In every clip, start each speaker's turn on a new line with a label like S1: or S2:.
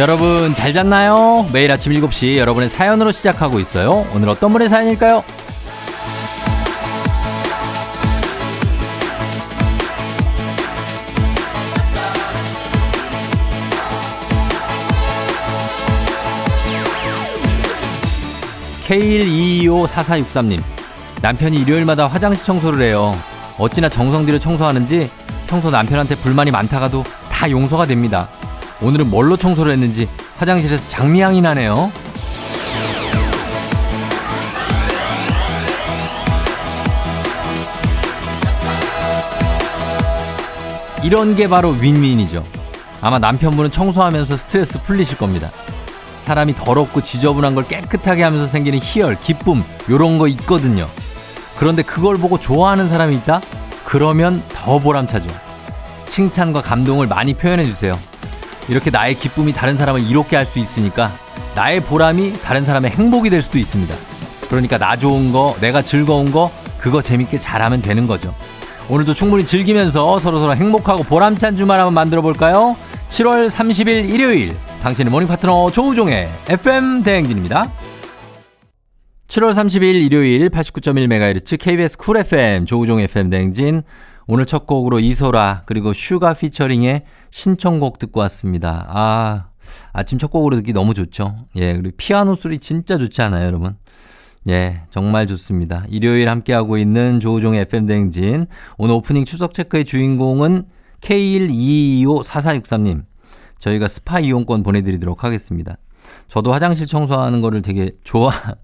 S1: 여러분 잘 잤나요? 매일 아침 7시 여러분의 사연으로 시작하고 있어요. 오늘 어떤 분의 사연일까요? K122254463님 남편이 일요일마다 화장실 청소를 해요. 어찌나 정성 들여 청소하는지 평소 남편한테 불만이 많다가도 다 용서가 됩니다. 오늘은 뭘로 청소를 했는지 화장실에서 장미향이 나네요. 이런 게 바로 윈윈이죠. 아마 남편분은 청소하면서 스트레스 풀리실 겁니다. 사람이 더럽고 지저분한 걸 깨끗하게 하면서 생기는 희열, 기쁨, 요런 거 있거든요. 그런데 그걸 보고 좋아하는 사람이 있다? 그러면 더 보람차죠. 칭찬과 감동을 많이 표현해 주세요. 이렇게 나의 기쁨이 다른 사람을 이롭게 할 수 있으니까 나의 보람이 다른 사람의 행복이 될 수도 있습니다. 그러니까 나 좋은 거, 내가 즐거운 거, 그거 재밌게 잘하면 되는 거죠. 오늘도 충분히 즐기면서 서로서로 행복하고 보람찬 주말 한번 만들어 볼까요? 7월 30일 일요일 당신의 모닝 파트너 조우종의 FM 대행진입니다. 7월 30일 일요일 89.1MHz KBS 쿨 FM 조우종 FM 대행진 오늘 첫 곡으로 이소라 그리고 슈가 피처링의 신청곡 듣고 왔습니다. 아 아침 첫 곡으로 듣기 너무 좋죠. 예 그리고 피아노 소리 진짜 좋지 않아요 여러분? 예, 정말 좋습니다. 일요일 함께하고 있는 조우종의 FM 대행진. 오늘 오프닝 출석 체크의 주인공은 K122254463님. 저희가 스파 이용권 보내드리도록 하겠습니다. 저도 화장실 청소하는 거를 되게 좋아,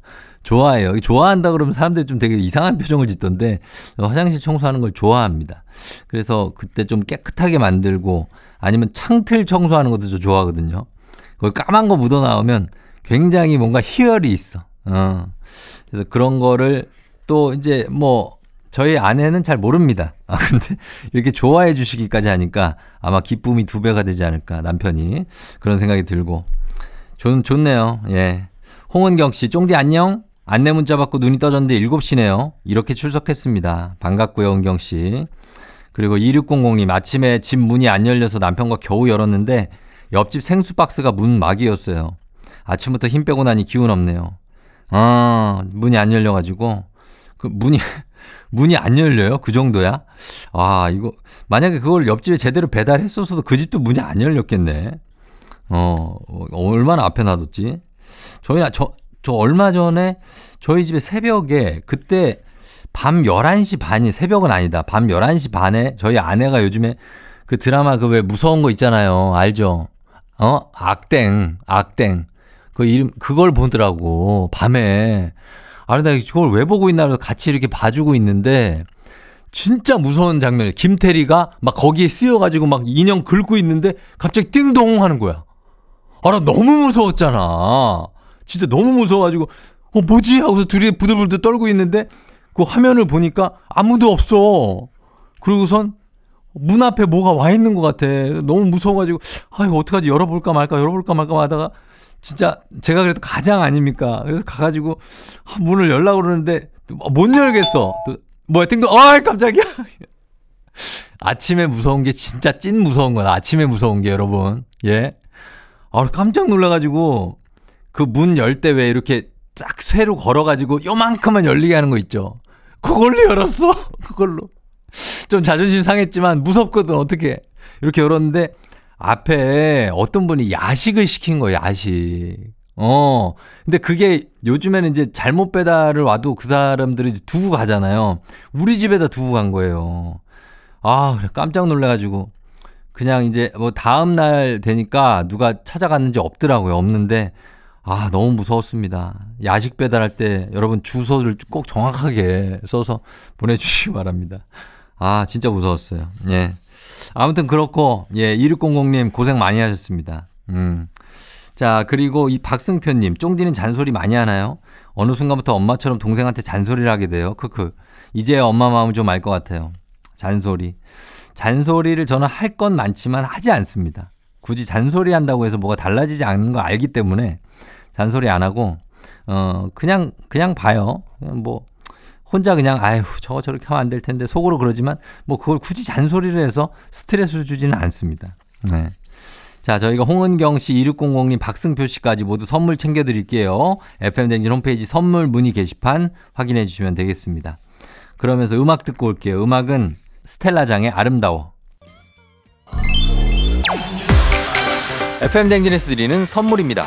S1: 좋아해요. 좋아한다 그러면 사람들이 좀 되게 이상한 표정을 짓던데 화장실 청소하는 걸 좋아합니다. 그래서 그때 좀 깨끗하게 만들고 아니면 창틀 청소하는 것도 저 좋아하거든요. 그걸 까만 거 묻어 나오면 굉장히 뭔가 희열이 있어. 어. 그래서 그런 거를 또 이제 뭐 저희 아내는 잘 모릅니다. 아, 근데 이렇게 좋아해 주시기까지 하니까 아마 기쁨이 두 배가 되지 않을까, 남편이. 그런 생각이 들고. 좋, 좋네요. 예. 홍은경 씨, 쫑디 안녕? 안내 문자 받고 눈이 떠졌는데 7시네요. 이렇게 출석했습니다. 반갑고요, 은경 씨. 그리고 2600님, 아침에 집 문이 안 열려서 남편과 겨우 열었는데 옆집 생수 박스가 문 막이었어요. 아침부터 힘 빼고 나니 기운 없네요. 아, 문이 안 열려가지고, 그 문이, 문이 안 열려요? 그 정도야? 아, 이거, 만약에 그걸 옆집에 제대로 배달했었어도 그 집도 문이 안 열렸겠네. 어, 얼마나 앞에 놔뒀지? 저희, 저, 저 얼마 전에 저희 집에 새벽에 그때 밤 11시 반이 새벽은 아니다. 밤 11시 반에 저희 아내가 요즘에 그 드라마 그 왜 무서운 거 있잖아요. 알죠? 어? 악땡, 악땡. 그 이름, 그걸 보더라고. 밤에. 아니, 나 그걸 왜 보고 있나 해서 같이 이렇게 봐주고 있는데, 진짜 무서운 장면이에요. 김태리가 막 거기에 쓰여가지고 막 인형 긁고 있는데, 갑자기 띵동 하는 거야. 아, 나 너무 무서웠잖아. 진짜 너무 무서워가지고, 어, 뭐지? 하고서 둘이 부들부들 떨고 있는데, 그 화면을 보니까 아무도 없어. 그리고선 문 앞에 뭐가 와 있는 것 같아. 너무 무서워가지고, 아유, 어떡하지? 열어볼까 말까, 열어볼까 말까 하다가, 진짜 제가 그래도 가장 아닙니까? 그래서 가가지고 문을 열라고 그러는데 못 열겠어. 또 뭐야 띵동 아 깜짝이야. 아침에 무서운 게 진짜 찐 무서운 거야. 아침에 무서운 게 여러분. 예. 아 깜짝 놀라가지고 그 문 열 때 왜 이렇게 쫙 쇠로 걸어가지고 요만큼만 열리게 하는 거 있죠. 그걸로 열었어. 그걸로. 좀 자존심 상했지만 무섭거든 어떻게 이렇게 열었는데 앞에 어떤 분이 야식을 시킨 거예요, 야식. 어. 근데 그게 요즘에는 이제 잘못 배달을 와도 그 사람들이 두고 가잖아요. 우리 집에다 두고 간 거예요. 아. 깜짝 놀래가지고. 그냥 이제 뭐 다음날 되니까 누가 찾아갔는지 없더라고요. 없는데. 아, 너무 무서웠습니다. 야식 배달할 때 여러분 주소를 꼭 정확하게 써서 보내주시기 바랍니다. 아, 진짜 무서웠어요. 예. 아무튼 그렇고, 예, 2600님 고생 많이 하셨습니다. 음. 자, 그리고 이 박승표님, 쫑디는 잔소리 많이 하나요? 어느 순간부터 엄마처럼 동생한테 잔소리를 하게 돼요. 크크. 이제 엄마 마음 좀 알 것 같아요. 잔소리. 잔소리를 저는 할 건 많지만 하지 않습니다. 굳이 잔소리 한다고 해서 뭐가 달라지지 않는 거 알기 때문에 잔소리 안 하고, 어, 그냥, 그냥 봐요. 그냥 뭐, 혼자 그냥 아휴 저거 저렇게 하면 안 될 텐데 속으로 그러지만 뭐 그걸 굳이 잔소리를 해서 스트레스를 주지는 않습니다. 네. 자, 저희가 홍은경 씨, 2600님, 박승표 씨까지 모두 선물 챙겨드릴게요. FM댕진 홈페이지 선물 문의 게시판 확인해 주시면 되겠습니다. 그러면서 음악 듣고 올게요. 음악은 스텔라장의 아름다워. FM댕진에서 드리는 선물입니다.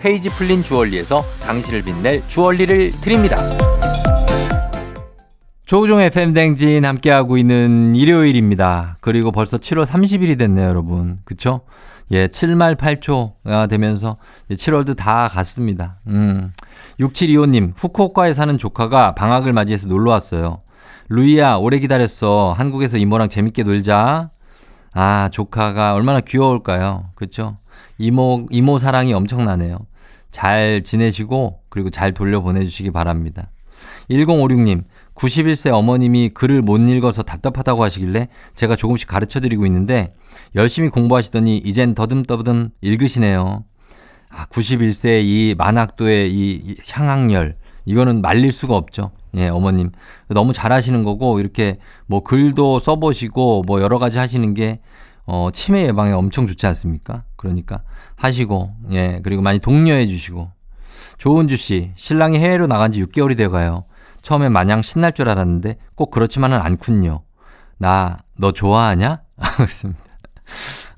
S1: 페이지 풀린 주얼리에서 당신을 빛낼 주얼리를 드립니다. 조우종 FM 댕진 함께하고 있는 일요일입니다. 그리고 벌써 7월 30일이 됐네요, 여러분. 그쵸? 예, 7말 8초가 되면서 7월도 다 갔습니다. 음. 6725님, 후쿠오카에 사는 조카가 방학을 맞이해서 놀러 왔어요. 루이야, 오래 기다렸어. 한국에서 이모랑 재밌게 놀자. 아, 조카가 얼마나 귀여울까요? 그쵸? 이모, 이모 사랑이 엄청나네요. 잘 지내시고, 그리고 잘 돌려보내주시기 바랍니다. 1056님, 91세 어머님이 글을 못 읽어서 답답하다고 하시길래 제가 조금씩 가르쳐 드리고 있는데 열심히 공부하시더니 이젠 더듬더듬 읽으시네요. 아, 91세 이 만학도의 이 향학열 이거는 말릴 수가 없죠. 예, 어머님. 너무 잘하시는 거고 이렇게 뭐 글도 써보시고 뭐 여러 가지 하시는 게 어, 치매 예방에 엄청 좋지 않습니까? 그러니까 하시고 예, 그리고 많이 독려해 주시고 조은주 씨, 신랑이 해외로 나간 지 6개월이 돼 가요. 처음에 마냥 신날 줄 알았는데 꼭 그렇지만은 않군요. 나 너 좋아하냐? 그렇습니다.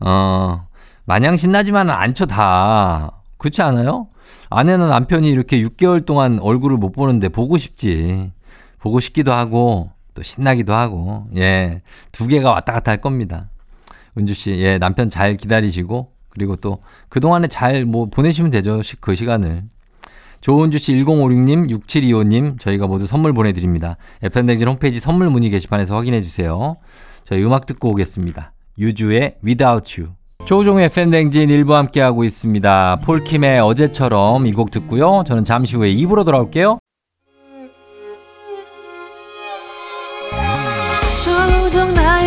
S1: 어, 마냥 신나지만은 않죠, 다. 그렇지 않아요? 아내는 남편이 이렇게 6개월 동안 얼굴을 못 보는데 보고 싶지. 보고 싶기도 하고, 또 신나기도 하고, 예. 두 개가 왔다 갔다 할 겁니다. 은주 씨, 예, 남편 잘 기다리시고, 그리고 또 그동안에 잘 뭐 보내시면 되죠, 그 시간을. 조은주 씨 1056님, 6725님, 저희가 모두 선물 보내드립니다. FM댕진 홈페이지 선물 문의 게시판에서 확인해 주세요. 저희 음악 듣고 오겠습니다. 유주의 Without You. 조종의 FM댕진 일부 함께하고 있습니다. 폴킴의 어제처럼 이 곡 듣고요. 저는 잠시 후에 2부로 돌아올게요.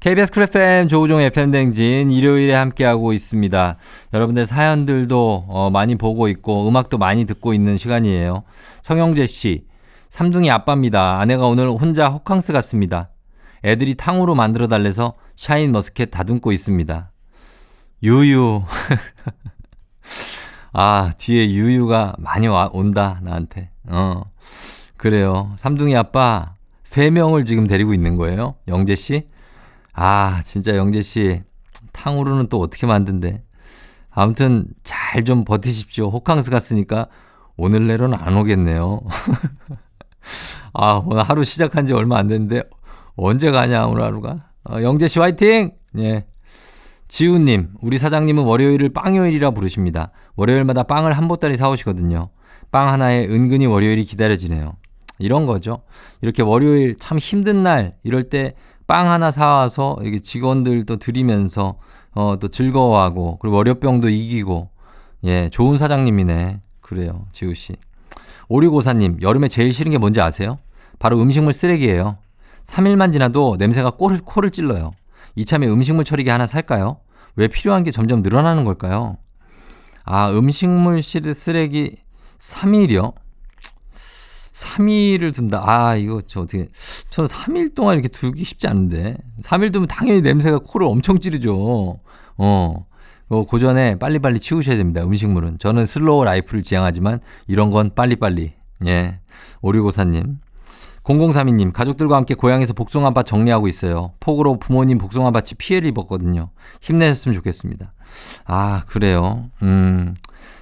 S1: KBS 쿨 FM 조우종 FM 댕진 일요일에 함께하고 있습니다. 여러분들 사연들도 어, 많이 보고 있고 음악도 많이 듣고 있는 시간이에요. 성영재 씨, 삼둥이 아빠입니다. 아내가 오늘 혼자 호캉스 갔습니다. 애들이 탕후루 만들어 달래서 샤인 머스켓 다듬고 있습니다. 유유. 아, 뒤에 유유가 많이 와, 온다, 나한테. 어. 그래요. 삼둥이 아빠, 세 명을 지금 데리고 있는 거예요. 영재 씨. 아, 진짜 영재 씨. 탕후루는 또 어떻게 만든대? 아무튼 잘 좀 버티십시오. 호캉스 갔으니까 오늘 내로는 안 오겠네요. 아, 오늘 하루 시작한 지 얼마 안 됐는데 언제 가냐, 오늘 하루가. 어, 영재 씨 화이팅! 예. 지우님, 우리 사장님은 월요일을 빵요일이라 부르십니다. 월요일마다 빵을 한 보따리 사오시거든요. 빵 하나에 은근히 월요일이 기다려지네요. 이런 거죠. 이렇게 월요일 참 힘든 날, 이럴 때 빵 하나 사와서 이게 직원들 또 드리면서 어, 또 즐거워하고, 그리고 월요병도 이기고, 예, 좋은 사장님이네. 그래요, 지우 씨. 오리고사님, 여름에 제일 싫은 게 뭔지 아세요? 바로 음식물 쓰레기예요. 3일만 지나도 냄새가 코를, 코를 찔러요. 이참에 음식물 처리기 하나 살까요? 왜 필요한 게 점점 늘어나는 걸까요? 아, 음식물 쓰레기 3일이요? 3일을 둔다. 아, 이거 저 어떻게, 저는 3일 동안 이렇게 두기 쉽지 않은데. 3일 두면 당연히 냄새가 코를 엄청 찌르죠. 어. 어, 그 전에 빨리빨리 치우셔야 됩니다. 음식물은. 저는 slow life를 지향하지만 이런 건 빨리빨리. 예. 오리고사님. 0032님, 가족들과 함께 고향에서 복숭아밭 정리하고 있어요. 폭우로 부모님 복숭아밭이 피해를 입었거든요. 힘내셨으면 좋겠습니다. 아, 그래요. 음.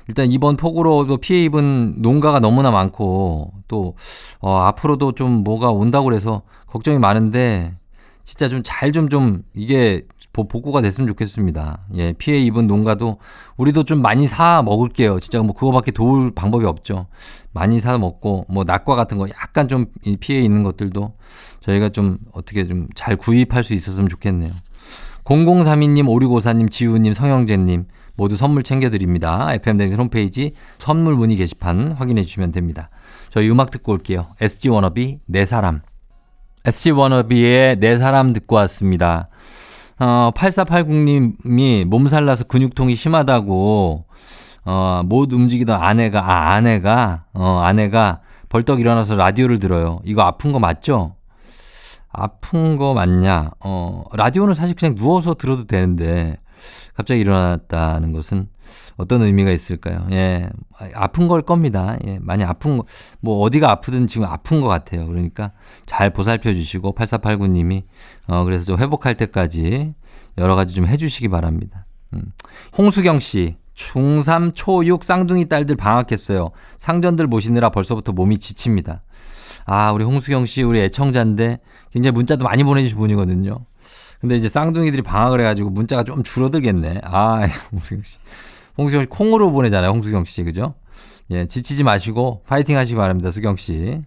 S1: 일단 이번 폭우로 피해 입은 농가가 너무나 많고 또 어, 앞으로도 좀 뭐가 온다고 그래서 걱정이 많은데 진짜 좀잘 좀좀 좀 이게 복구가 됐으면 좋겠습니다. 예, 피해 입은 농가도 우리도 좀 많이 사 먹을게요. 진짜 뭐 그거밖에 도울 방법이 없죠. 많이 사 먹고 뭐 낙과 같은 거 약간 좀 피해 있는 것들도 저희가 좀 어떻게 좀 잘 구입할 수 있었으면 좋겠네요. 0032님, 5654님, 지우님, 성영재님 모두 선물 챙겨드립니다. FM댕진 홈페이지 선물 문의 게시판 확인해 주시면 됩니다. 저희 음악 듣고 올게요. SG 워너비, 내 사람. SG 워너비의 내 사람 듣고 왔습니다. 어, 8480님이 몸살 나서 근육통이 심하다고, 어, 못 움직이던 아내가, 아, 아내가, 어, 아내가 벌떡 일어나서 라디오를 들어요. 이거 아픈 거 맞죠? 아픈 거 맞냐? 어, 라디오는 사실 그냥 누워서 들어도 되는데, 갑자기 일어났다는 것은 어떤 의미가 있을까요? 예. 아픈 걸 겁니다. 예. 많이 아픈 거, 뭐 어디가 아프든 지금 아픈 것 같아요. 그러니까 잘 보살펴 주시고 8489님이 어, 그래서 좀 회복할 때까지 여러 가지 좀 해주시기 바랍니다. 음. 홍수경 씨. 중3, 초6 쌍둥이 딸들 방학했어요. 상전들 모시느라 벌써부터 몸이 지칩니다. 아, 우리 홍수경 씨, 우리 애청자인데 굉장히 문자도 많이 보내주신 분이거든요. 근데 이제 쌍둥이들이 방학을 해가지고 문자가 좀 줄어들겠네. 아, 홍수경 씨. 홍수경 씨 콩으로 보내잖아요. 홍수경 씨. 그죠? 예, 지치지 마시고 파이팅 하시기 바랍니다. 수경 씨.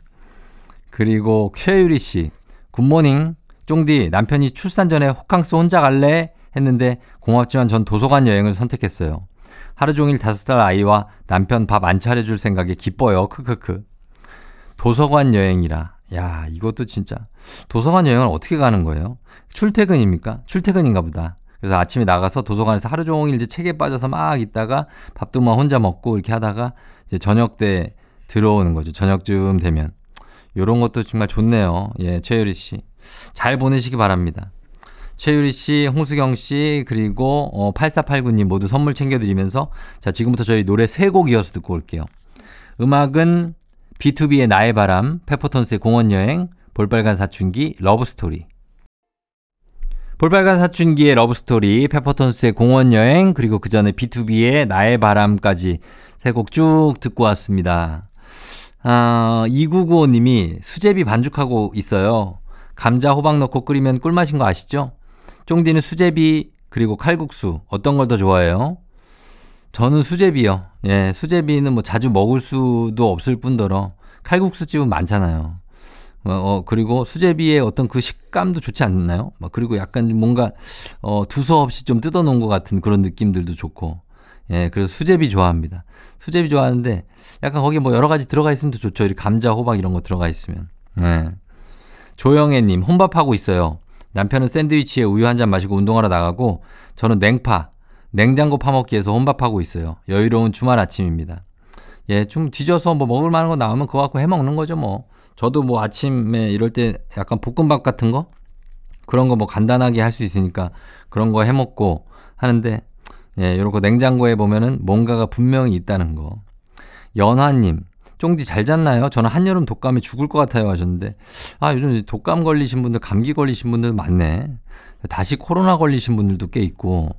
S1: 그리고 최유리 씨. 굿모닝. 쫑디, 남편이 출산 전에 호캉스 혼자 갈래? 했는데 고맙지만 전 도서관 여행을 선택했어요. 하루 종일 다섯 살 아이와 남편 밥 안 차려줄 생각에 기뻐요. 크크크. 도서관 여행이라. 야, 이것도 진짜. 도서관 여행을 어떻게 가는 거예요? 출퇴근입니까? 출퇴근인가 보다. 그래서 아침에 나가서 도서관에서 하루 종일 이제 책에 빠져서 막 있다가 밥도 막 혼자 먹고 이렇게 하다가 이제 저녁 때 들어오는 거죠. 저녁쯤 되면. 요런 것도 정말 좋네요. 예, 최유리 씨. 잘 보내시기 바랍니다. 최유리 씨, 홍수경 씨, 그리고 어, 8489님 모두 선물 챙겨드리면서 자, 지금부터 저희 노래 세 곡 이어서 듣고 올게요. 음악은 비투비의 나의 바람, 페퍼톤스의 공원여행, 볼빨간 사춘기, Love Story. 볼빨간 사춘기의 Love Story, 페퍼톤스의 공원여행, 그리고 그 전에 비투비의 나의 바람까지 세 곡 쭉 듣고 왔습니다. 아, 2995님이 수제비 반죽하고 있어요. 감자, 호박 넣고 끓이면 꿀맛인 거 아시죠? 쫑디는 수제비, 그리고 칼국수, 어떤 걸 더 좋아해요? 저는 수제비요. 예, 수제비는 뭐 자주 먹을 수도 없을 뿐더러 칼국수 집은 많잖아요. 어, 어, 그리고 수제비의 어떤 그 식감도 좋지 않나요? 막 그리고 약간 뭔가 어, 두서없이 좀 뜯어놓은 것 같은 그런 느낌들도 좋고. 예, 그래서 수제비 좋아합니다. 수제비 좋아하는데 약간 거기에 뭐 여러 가지 들어가 있으면 더 좋죠. 이렇게 감자, 호박 이런 거 들어가 있으면. 예. 조영애님, 혼밥하고 있어요. 남편은 샌드위치에 우유 한 잔 마시고 운동하러 나가고 저는 냉파, 냉장고 파먹기에서 혼밥하고 있어요. 여유로운 주말 아침입니다. 예, 좀 뒤져서 뭐 먹을 만한 거 나오면 그거 갖고 해 먹는 거죠, 뭐. 저도 뭐 아침에 이럴 때 약간 볶음밥 같은 거? 그런 거 뭐 간단하게 할 수 있으니까 그런 거 해 먹고 하는데, 예, 거 냉장고에 보면은 뭔가가 분명히 있다는 거. 연화님, 쫑디 잘 잤나요? 저는 한여름 독감에 죽을 것 같아요 하셨는데, 아, 요즘 독감 걸리신 분들, 감기 걸리신 분들 많네. 다시 코로나 걸리신 분들도 꽤 있고,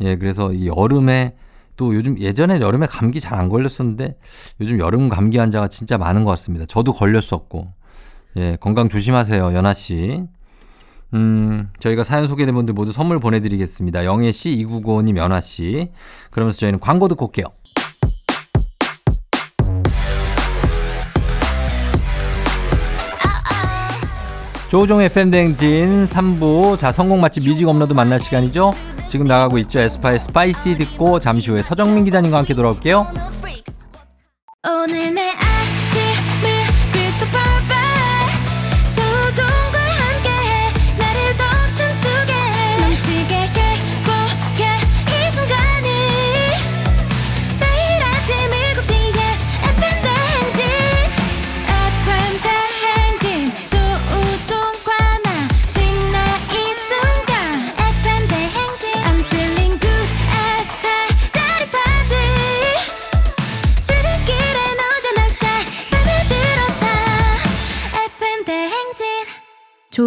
S1: 예, 그래서 이 여름에
S2: 또 요즘 예전에 여름에 감기 잘 안 걸렸었는데 요즘 여름 감기 환자가 진짜 많은 것 같습니다. 저도 걸렸었고. 예, 건강 조심하세요, 연아 씨. 음, 저희가 사연 소개된 분들 모두 선물 보내드리겠습니다. 영애 씨, 2995님, 연아 씨. 그러면서 저희는 광고 듣고 올게요. 조종의 팬댕진 3부. 자, 성공 맛집 뮤직 업로드 만날 시간이죠? 지금 나가고 있죠. 에스파의 Spicy 듣고 잠시 후에 서정민 기자님과 함께 돌아올게요.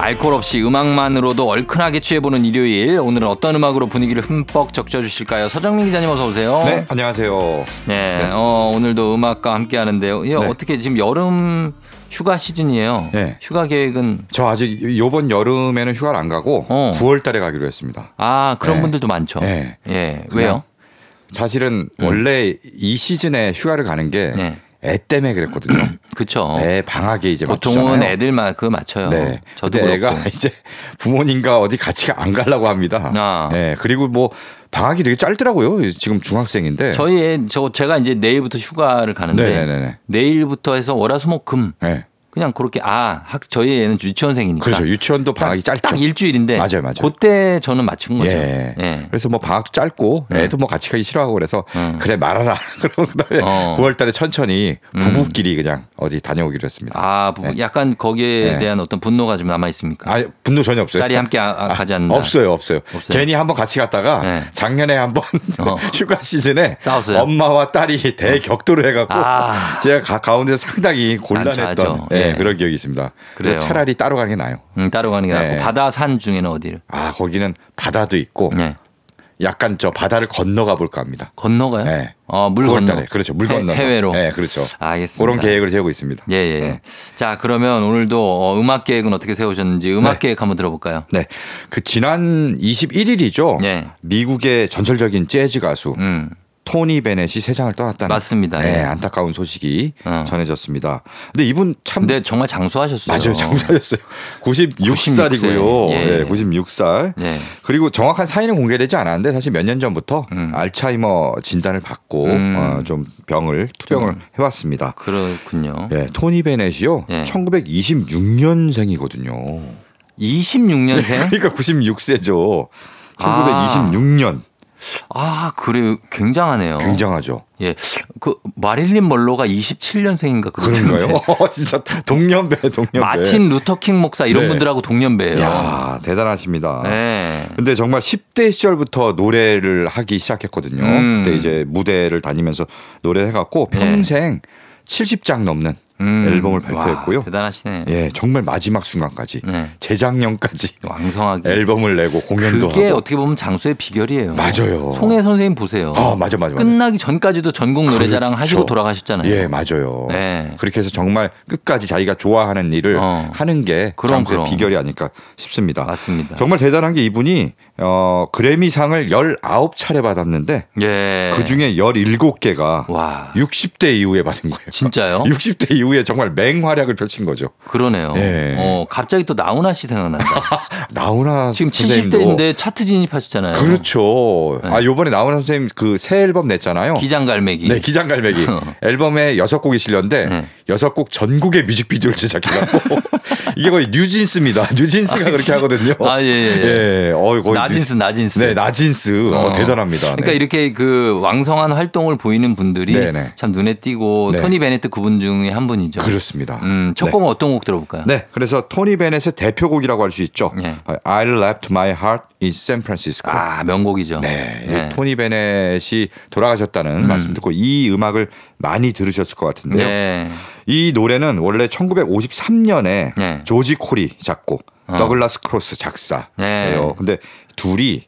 S2: 알코올 없이 음악만으로도 얼큰하게 취해보는 일요일 오늘은 어떤 음악으로 분위기를 흠뻑 적셔주실까요? 서정민 기자님 어서 오세요.
S3: 네, 안녕하세요.
S2: 네, 어, 오늘도 음악과 함께 하는데요. 예,
S3: 네.
S2: 어떻게 지금 여름 휴가 시즌이에요.
S3: 네.
S2: 휴가 계획은
S3: 저 아직 요번 여름에는 휴가를 안 가고
S2: 어.
S3: 9월 달에 가기로 했습니다.
S2: 아 그런
S3: 네.
S2: 분들도 많죠.
S3: 네.
S2: 예, 왜요?
S3: 사실은 원래 이 시즌에 휴가를 가는 게
S2: 네.
S3: 애 때문에 그랬거든요.
S2: 그쵸.
S3: 애 방학에 이제
S2: 보통은
S3: 맞추잖아요.
S2: 애들만 그거 맞춰요.
S3: 네.
S2: 저도
S3: 근데
S2: 그렇고.
S3: 애가 이제 부모님과 어디 같이 안 가려고 합니다.
S2: 아.
S3: 네. 그리고 뭐 방학이 되게 짧더라고요. 지금 중학생인데.
S2: 저희 애, 저 제가 이제 내일부터 휴가를 가는데
S3: 네네네.
S2: 내일부터 해서 월화수목금
S3: 네.
S2: 그냥 그렇게 아 학 저희 애는 유치원생이니까
S3: 그렇죠. 유치원도 방학이
S2: 딱,
S3: 짧죠.
S2: 딱 일주일인데
S3: 맞아요, 맞아요.
S2: 그때 저는 맞춘 거죠.
S3: 예.
S2: 예.
S3: 그래서 뭐 방학도 짧고
S2: 네.
S3: 애도 뭐 같이 가기 싫어하고 그래서
S2: 음.
S3: 그래 말아라. 그런 그다음에
S2: 어.
S3: 9월 달에 천천히 부부끼리 그냥 어디 다녀오기로 했습니다.
S2: 아, 부- 약간 거기에
S3: 네.
S2: 대한 어떤 분노가 좀 남아 있습니까?
S3: 아, 분노 전혀 없어요.
S2: 딸이 함께 아- 아, 가지 않는다.
S3: 없어요, 없어요,
S2: 없어요?
S3: 괜히 한번 같이 갔다가
S2: 네.
S3: 작년에 한번
S2: 어.
S3: 휴가 시즌에
S2: 싸웠어요?
S3: 엄마와 딸이 대격돌을 해 갖고
S2: 아.
S3: 제가 가, 가운데 상당히. 곤란했던
S2: 예.
S3: 예, 그런 기억이 있습니다.
S2: 그래요.
S3: 차라리 따로 가는 게 나아요.
S2: 음, 따로 가는 게 낫고
S3: 네.
S2: 바다 산 중에는 어디를?
S3: 아 거기는 바다도 있고
S2: 네.
S3: 약간 저 바다를 건너가 볼까 합니다.
S2: 건너가요?
S3: 네.
S2: 어, 물
S3: 9월
S2: 건너.
S3: 달에 그렇죠. 물
S2: 해-
S3: 건너.
S2: 해외로.
S3: 네, 그렇죠.
S2: 알겠습니다.
S3: 그런 계획을 세우고 있습니다.
S2: 예, 예. 예. 자, 그러면 오늘도 어, 음악 계획은 어떻게 세우셨는지 음악
S3: 네.
S2: 계획 한번 들어볼까요?
S3: 네. 그 지난 21일이죠.
S2: 네.
S3: 미국의 전설적인 재즈 가수
S2: 음.
S3: 토니 베넷이 세상을 떠났다는
S2: 맞습니다.
S3: 네,
S2: 예.
S3: 안타까운 소식이
S2: 어.
S3: 전해졌습니다. 근데 이분 참
S2: 근데 정말 장수하셨어요.
S3: 맞아요. 장사였어요. 96살이고요.
S2: 예.
S3: 네, 96살.
S2: 네.
S3: 그리고 정확한 사인은 공개되지 않았는데 사실 몇 년 전부터
S2: 음.
S3: 알츠하이머 진단을 받고
S2: 음.
S3: 어, 좀 병을 투병을 해왔습니다.
S2: 그렇군요.
S3: 예, 토니 베넷이요.
S2: 예.
S3: 1926년생이거든요.
S2: 26년생?
S3: 그러니까 96세죠.
S2: 아.
S3: 1926년.
S2: 아, 그래요. 굉장하네요.
S3: 굉장하죠.
S2: 예. 그 마릴린 멀로가 27년생인가
S3: 그런가요? 어, 진짜 동년배, 동년배.
S2: 마틴 루터킹 목사 이런
S3: 네.
S2: 분들하고 동년배예요.
S3: 야 대단하십니다.
S2: 네.
S3: 근데 정말 10대 시절부터 노래를 하기 시작했거든요.
S2: 음.
S3: 그때 이제 무대를 다니면서 노래를 해 갖고 평생 70장 넘는
S2: 음.
S3: 앨범을 발표했고요.
S2: 와, 대단하시네.
S3: 예, 정말 마지막 순간까지
S2: 네.
S3: 재작년까지
S2: 왕성하게.
S3: 앨범을 내고 공연도
S2: 그게
S3: 하고.
S2: 어떻게 보면 장수의 비결이에요.
S3: 맞아요.
S2: 송혜 선생님 보세요.
S3: 아 맞아 맞아 맞아.
S2: 끝나기 전까지도 전국 노래자랑
S3: 그렇죠.
S2: 하시고 돌아가셨잖아요.
S3: 예 맞아요.
S2: 네.
S3: 그렇게 해서 정말 끝까지 자기가 좋아하는 일을
S2: 어.
S3: 하는 게
S2: 그럼,
S3: 장수의
S2: 그럼.
S3: 비결이 아닐까 싶습니다.
S2: 맞습니다.
S3: 정말 대단한 게 이분이 어, 그래미상을 19차례 받았는데
S2: 예.
S3: 그 중에 17개가
S2: 와.
S3: 60대 이후에 받은 거예요.
S2: 진짜요?
S3: 60대 이후에 이후에 정말 맹활약을 펼친 거죠.
S2: 그러네요.
S3: 예.
S2: 어, 갑자기 또 나훈아 씨 생각난다.
S3: 나훈아
S2: 지금
S3: 선생님도
S2: 70대인데 차트 진입하셨잖아요.
S3: 그렇죠. 아 요번에 나훈아 선생님 그 새 앨범 냈잖아요.
S2: 기장갈매기.
S3: 네, 기장갈매기. 앨범에 여섯 곡이 실렸는데
S2: 네.
S3: 여섯 곡 전곡의 뮤직비디오를 제작해갖고 이게 거의 뉴진스입니다. 뉴진스가
S2: 아,
S3: 그렇게. 하거든요.
S2: 아, 예, 예.
S3: 예, 어, 거의
S2: 나진스,
S3: 뉴-
S2: 나진스.
S3: 네, 나진스. 어,
S2: 어.
S3: 대단합니다.
S2: 그러니까
S3: 네.
S2: 이렇게 그 왕성한 활동을 보이는 분들이
S3: 네네.
S2: 참 눈에 띄고
S3: 네.
S2: 토니 베네트 그분 중에 한 분이 죠.
S3: 그렇습니다.
S2: 음, 첫
S3: 네.
S2: 곡은 어떤 곡 들어볼까요?
S3: 네, 그래서 토니 베넷의 대표곡이라고 할 수 있죠.
S2: 예.
S3: I left my heart in San Francisco.
S2: 아, 명곡이죠.
S3: 네,
S2: 네.
S3: 토니 베넷이 돌아가셨다는 말씀 듣고 이 음악을 많이 들으셨을 것 같은데요.
S2: 네.
S3: 이 노래는 원래 1953년에
S2: 네.
S3: 조지 코리 작곡,
S2: 어.
S3: 더글라스 크로스 작사예요.
S2: 네.
S3: 근데 둘이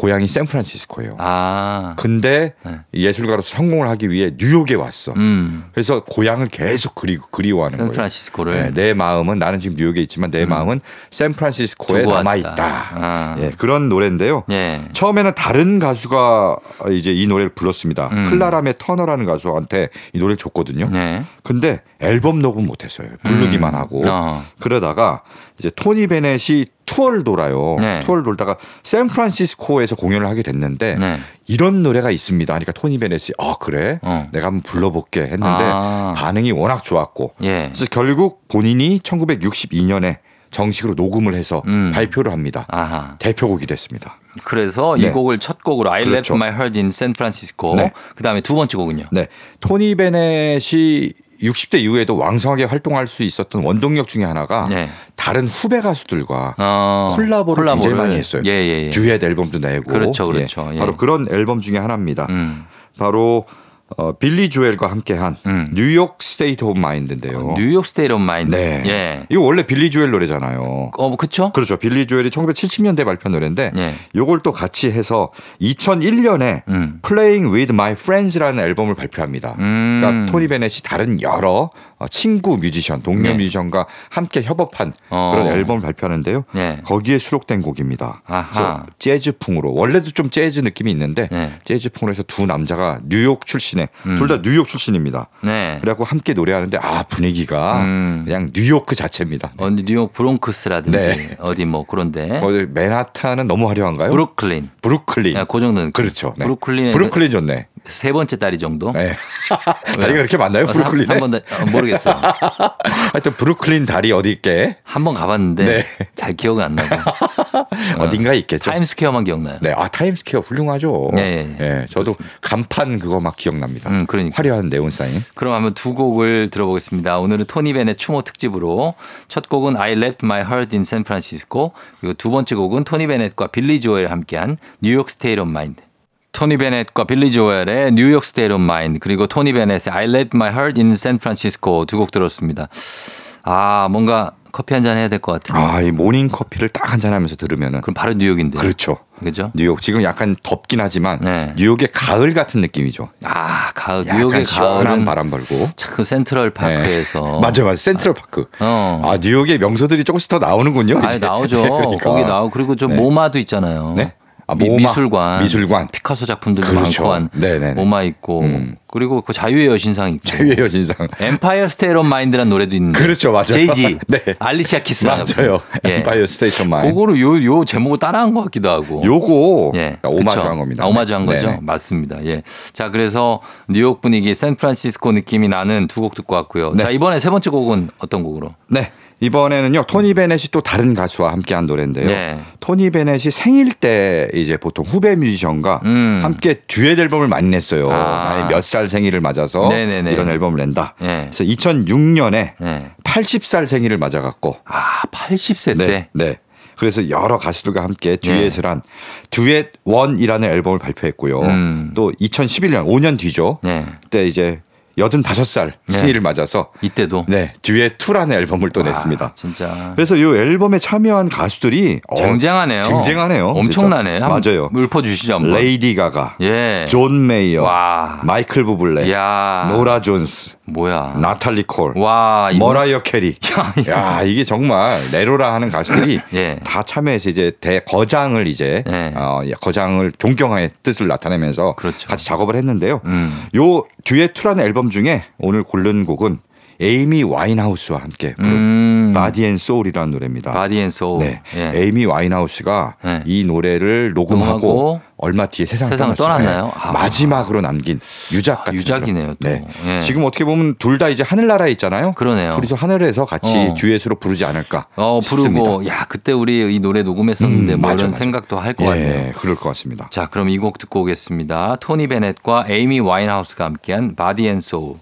S3: 고향이 샌프란시스코예요.
S2: 아.
S3: 근데
S2: 네.
S3: 예술가로서 성공을 하기 위해 뉴욕에 왔어.
S2: 음.
S3: 그래서 고향을 계속 그리, 그리워하는 거예요.
S2: 샌프란시스코를
S3: 네, 내 마음은 나는 지금 뉴욕에 있지만 내 마음은 샌프란시스코에 남아. 있다.
S2: 아.
S3: 예, 그런 노래인데요.
S2: 예.
S3: 처음에는 다른 가수가 이제 이 노래를 불렀습니다.
S2: 음.
S3: 클라라메 터너라는 가수한테 이 노래를 줬거든요.
S2: 네.
S3: 근데 앨범 녹음 못했어요. 부르기만 하고
S2: 어.
S3: 그러다가 이제 토니 베넷이 투어를 돌아요.
S2: 네.
S3: 투어를 돌다가 샌프란시스코에서 공연을 하게 됐는데
S2: 네.
S3: 이런 노래가 있습니다. 하니까 토니 베넷이 아 그래
S2: 어.
S3: 내가 한번 불러볼게 했는데
S2: 아.
S3: 반응이 워낙 좋았고
S2: 예.
S3: 그래서 결국 본인이 1962년에 정식으로 녹음을 해서
S2: 음.
S3: 발표를 합니다.
S2: 아하.
S3: 대표곡이 됐습니다.
S2: 그래서
S3: 네.
S2: 이 곡을 첫 곡으로 I
S3: 그렇죠.
S2: Left My Heart in San Francisco.
S3: 네.
S2: 그다음에 두 번째 곡은요.
S3: 네, 토니 베넷이 60대 이후에도 왕성하게 활동할 수 있었던 원동력 중에 하나가
S2: 네.
S3: 다른 후배 가수들과
S2: 어,
S3: 콜라보를, 굉장히
S2: 콜라보를.
S3: 많이 했어요.
S2: 예, 예, 예.
S3: 듀엣 앨범도 내고
S2: 그렇죠, 그렇죠.
S3: 예,
S2: 예.
S3: 바로 그런 앨범 중에 하나입니다.
S2: 음.
S3: 바로 어, 빌리 조엘과 함께한
S2: 음.
S3: New York State of Mind인데요.
S2: New York State of Mind.
S3: 네,
S2: 예.
S3: 이거 원래 빌리 조엘 노래잖아요.
S2: 어, 그렇죠?
S3: 그렇죠. 빌리 조엘이 1970년대 발표 노래인데
S2: 예.
S3: 요걸 또 같이 해서 2001년에
S2: 음.
S3: Playing with My Friends라는 앨범을 발표합니다.
S2: 음.
S3: 그러니까 토니 베넷이 다른 여러 어, 친구 뮤지션, 동료
S2: 네.
S3: 뮤지션과 함께 협업한
S2: 어.
S3: 그런 앨범을 발표하는데요.
S2: 네.
S3: 거기에 수록된 곡입니다.
S2: 아하.
S3: 그래서 재즈풍으로 원래도 좀 재즈 느낌이 있는데
S2: 네.
S3: 재즈풍으로 해서 두 남자가 뉴욕 출신의 둘다 뉴욕 출신입니다.
S2: 네.
S3: 그래갖고 함께 노래하는데 아 분위기가
S2: 음.
S3: 그냥 뉴욕 그 자체입니다.
S2: 어디 뉴욕 브롱크스라든지
S3: 네.
S2: 어디 뭐 그런데
S3: 어디 맨하탄은 너무 화려한가요?
S2: 브루클린.
S3: 브루클린.
S2: 야, 그 정도는
S3: 그렇죠. 네.
S2: 브루클린에
S3: 브루클린 좋네.
S2: 세 번째 다리 정도.
S3: 네. 다리가 그렇게 많나요? 브루클린에?
S2: 3번 다, 어, 모르겠어.
S3: 하여튼 브루클린 다리 어디 있게?
S2: 한번 가봤는데
S3: 네.
S2: 잘 기억은 안 나고.
S3: 어딘가에 있겠죠.
S2: 타임스퀘어만 기억나요.
S3: 네, 아 타임스퀘어 훌륭하죠.
S2: 예, 예, 예.
S3: 저도 간판 그거 막 기억납니다.
S2: 음, 그러니까.
S3: 화려한 네온 사인.
S2: 그럼 한번 두 곡을 들어보겠습니다. 오늘은 토니 베넷의 추모 특집으로 첫 곡은 I Left My Heart in San Francisco 그리고 두 번째 곡은 토니 베넷과 빌리 조엘 함께한 New York State of Mind. 토니 베넷과 빌리 조엘의 New York State of Mind 그리고 토니 베넷의 I Left My Heart in San Francisco 두 곡 들었습니다. 아 뭔가 커피 한 잔 해야 될 것 같은데.
S3: 아, 이 모닝 커피를 딱 한 잔 하면서 들으면은
S2: 그럼 바로 뉴욕인데.
S3: 그렇죠.
S2: 그죠?
S3: 뉴욕 지금 약간 덥긴 하지만
S2: 네.
S3: 뉴욕의 가을 같은 느낌이죠.
S2: 아 가을 뉴욕의 가을은
S3: 바람 불고.
S2: 그 센트럴 파크에서
S3: 네. 맞아요, 맞아요. 센트럴 파크.
S2: 어.
S3: 아, 뉴욕의 명소들이 조금씩 더 나오는군요.
S2: 아. 나오죠.
S3: 네, 그러니까.
S2: 거기 나오고 그리고 저
S3: 네.
S2: 모마도 있잖아요.
S3: 네. 아,
S2: 미. 미술관.
S3: 미술관.
S2: 피카소 작품들도
S3: 그렇죠.
S2: 많고 한
S3: 네네네.
S2: 모마 있고
S3: 음.
S2: 그리고 그 자유의 여신상 있고.
S3: 자유의 여신상.
S2: Empire State of Mind라는 노래도 있는데.
S3: 그렇죠, 맞아요.
S2: 제이지.
S3: 네.
S2: 알리시아 키스랑.
S3: 맞아요. Empire State of Mind.
S2: 그거를 요, 요 제목을 따라한 것 같기도 하고.
S3: 요거
S2: 예.
S3: 오마주
S2: 그쵸?
S3: 한 겁니다.
S2: 아, 오마주 한 거죠?
S3: 네네.
S2: 맞습니다. 예. 자, 그래서 뉴욕 분위기 샌프란시스코 느낌이 나는 두 곡 듣고 왔고요.
S3: 네.
S2: 자, 이번에 세 번째 곡은 어떤 곡으로?
S3: 네. 이번에는요 토니 베넷이 또 다른 가수와 함께한 노래인데요.
S2: 네.
S3: 토니 베넷이 생일 때 이제 보통 후배 뮤지션과
S2: 음.
S3: 함께 듀엣 앨범을 많이 냈어요.
S2: 아.
S3: 나의 몇살 생일을 맞아서
S2: 네네네.
S3: 이런 앨범을 낸다.
S2: 네.
S3: 그래서 2006년에
S2: 네.
S3: 80살 생일을 맞아갖고
S2: 아, 80세
S3: 네,
S2: 때.
S3: 네. 그래서 여러 가수들과 함께 듀엣을 한 듀엣 원이라는 앨범을 발표했고요.
S2: 음.
S3: 또 2011년 5년 뒤죠.
S2: 네.
S3: 그때 이제 85살
S2: 네.
S3: 생일을 맞아서
S2: 이때도.
S3: 네, 듀엣 2라는 앨범을 또
S2: 아,
S3: 냈습니다.
S2: 진짜.
S3: 그래서 이 앨범에 참여한 가수들이 어,
S2: 쟁쟁하네요.
S3: 쟁쟁하네요.
S2: 엄청나네.
S3: 맞아요.
S2: 읊어주시죠, 한번.
S3: 레이디 가가,
S2: 예.
S3: 존 메이어,
S2: 와.
S3: 마이클 부블레,
S2: 야.
S3: 노라 존스,
S2: 뭐야.
S3: 나탈리 콜,
S2: 와, 이거.
S3: 머라이어 캐리.
S2: 야,
S3: 야, 이게 정말 내로라 하는 가수들이
S2: 예.
S3: 다 참여해서 이제 대거장을 이제
S2: 예.
S3: 어, 거장을 존경의 뜻을 나타내면서
S2: 그렇죠.
S3: 같이 작업을 했는데요.
S2: 음.
S3: 요 듀엣 2라는 앨범 중에 오늘 고른 곡은 에이미 와인하우스와 함께 부른
S2: 음.
S3: Body and Soul이라는 노래입니다.
S2: Body and Soul.
S3: 네.
S2: 예.
S3: 에이미 와인하우스가
S2: 네.
S3: 이 노래를 녹음하고,
S2: 녹음하고
S3: 얼마 뒤에 세상을,
S2: 세상을. 떠났나요?
S3: 네.
S2: 아.
S3: 마지막으로 남긴 유작 같은
S2: 유작이네요, 또.
S3: 네.
S2: 예.
S3: 지금 어떻게 보면 둘 다 이제 하늘나라에 있잖아요.
S2: 그러네요.
S3: 둘이서 하늘에서 같이
S2: 어.
S3: 듀엣으로 부르지 않을까
S2: 어. 부르고 야, 그때 우리 이 노래 녹음했었는데
S3: 음,
S2: 뭐
S3: 맞아,
S2: 이런
S3: 맞아.
S2: 생각도 할 것 같네요.
S3: 예, 그럴 것 같습니다.
S2: 자, 그럼 이 곡 듣고 오겠습니다. 토니 베넷과 에이미 와인하우스가 함께한 Body and Soul.